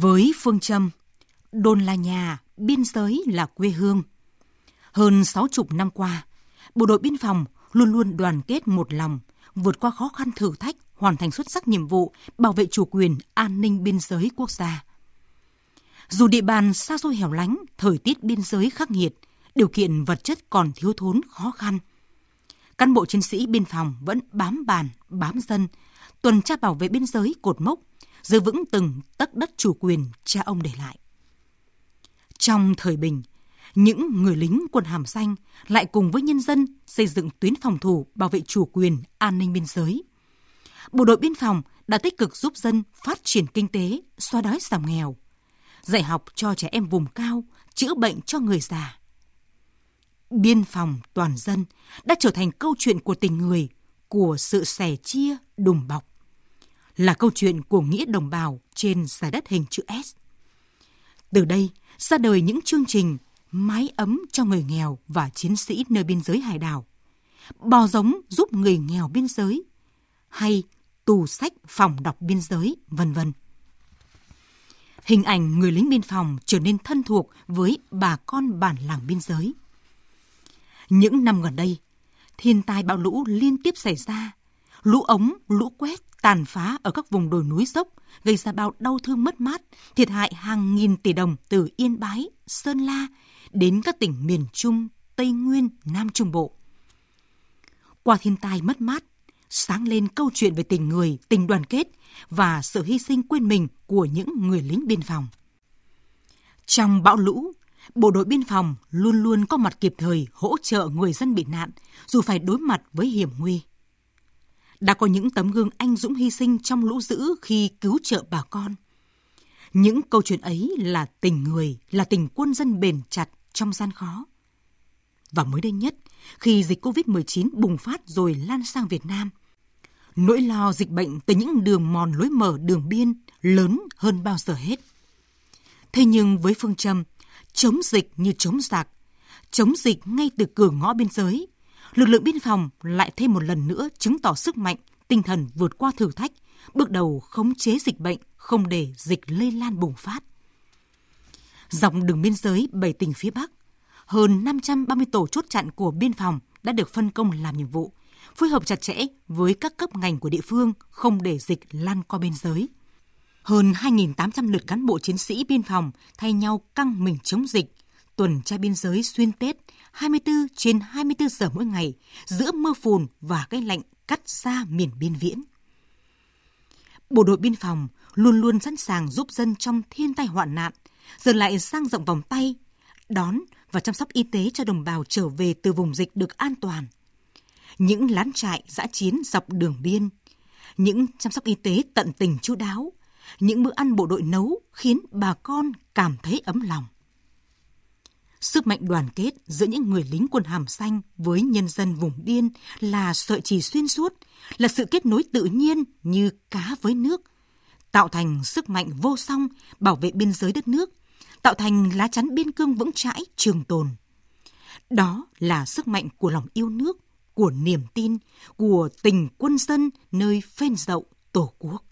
Với phương châm đồn là nhà, biên giới là quê hương. Hơn sáu chục năm qua, bộ đội biên phòng luôn luôn đoàn kết một lòng, vượt qua khó khăn thử thách, hoàn thành xuất sắc nhiệm vụ bảo vệ chủ quyền, an ninh biên giới quốc gia. Dù địa bàn xa xôi hẻo lánh, thời tiết biên giới khắc nghiệt, điều kiện vật chất còn thiếu thốn khó khăn. Cán bộ chiến sĩ biên phòng vẫn bám bàn, bám dân, tuần tra bảo vệ biên giới cột mốc, giữ vững từng tấc đất chủ quyền cha ông để lại. Trong thời bình, những người lính quân hàm xanh lại cùng với nhân dân xây dựng tuyến phòng thủ bảo vệ chủ quyền, an ninh biên giới. Bộ đội biên phòng đã tích cực giúp dân phát triển kinh tế, xóa đói giảm nghèo, dạy học cho trẻ em vùng cao, chữa bệnh cho người già. Biên phòng toàn dân đã trở thành câu chuyện của tình người, của sự sẻ chia, đùm bọc. Là câu chuyện của nghĩa đồng bào trên giải đất hình chữ S. Từ đây ra đời những chương trình mái ấm cho người nghèo và chiến sĩ nơi biên giới hải đảo, bò giống giúp người nghèo biên giới, hay tù sách phòng đọc biên giới, vân vân. Hình ảnh người lính biên phòng trở nên thân thuộc với bà con bản làng biên giới. Những năm gần đây, thiên tai bão lũ liên tiếp xảy ra. Lũ ống, lũ quét tàn phá ở các vùng đồi núi dốc, gây ra bao đau thương mất mát, thiệt hại hàng nghìn tỷ đồng từ Yên Bái, Sơn La đến các tỉnh miền Trung, Tây Nguyên, Nam Trung Bộ. Qua thiên tai mất mát, sáng lên câu chuyện về tình người, tình đoàn kết và sự hy sinh quên mình của những người lính biên phòng. Trong bão lũ, bộ đội biên phòng luôn luôn có mặt kịp thời hỗ trợ người dân bị nạn dù phải đối mặt với hiểm nguy. Đã có những tấm gương anh dũng hy sinh trong lũ dữ khi cứu trợ bà con. Những câu chuyện ấy là tình người, là tình quân dân bền chặt trong gian khó. Và mới đây nhất, khi dịch COVID-19 bùng phát rồi lan sang Việt Nam, nỗi lo dịch bệnh từ những đường mòn lối mở đường biên lớn hơn bao giờ hết. Thế nhưng với phương châm chống dịch như chống giặc, chống dịch ngay từ cửa ngõ biên giới, lực lượng biên phòng lại thêm một lần nữa chứng tỏ sức mạnh, tinh thần vượt qua thử thách, bước đầu khống chế dịch bệnh không để dịch lây lan bùng phát. Dọc đường biên giới bảy tỉnh phía Bắc, hơn 530 tổ chốt chặn của biên phòng đã được phân công làm nhiệm vụ, phối hợp chặt chẽ với các cấp ngành của địa phương không để dịch lan qua biên giới. Hơn 2.800 lượt cán bộ chiến sĩ biên phòng thay nhau căng mình chống dịch, tuần tra biên giới xuyên Tết 24 trên 24 giờ mỗi ngày giữa mưa phùn và cái lạnh cắt xa miền biên viễn. Bộ đội biên phòng luôn luôn sẵn sàng giúp dân trong thiên tai hoạn nạn, giờ lại sang rộng vòng tay, đón và chăm sóc y tế cho đồng bào trở về từ vùng dịch được an toàn. Những lán trại giã chiến dọc đường biên, những chăm sóc y tế tận tình chu đáo, những bữa ăn bộ đội nấu khiến bà con cảm thấy ấm lòng. Sức mạnh đoàn kết giữa những người lính quân hàm xanh với nhân dân vùng biên là sợi chỉ xuyên suốt, là sự kết nối tự nhiên như cá với nước, tạo thành sức mạnh vô song bảo vệ biên giới đất nước, tạo thành lá chắn biên cương vững chãi trường tồn. Đó là sức mạnh của lòng yêu nước, của niềm tin, của tình quân dân nơi phên dậu Tổ quốc.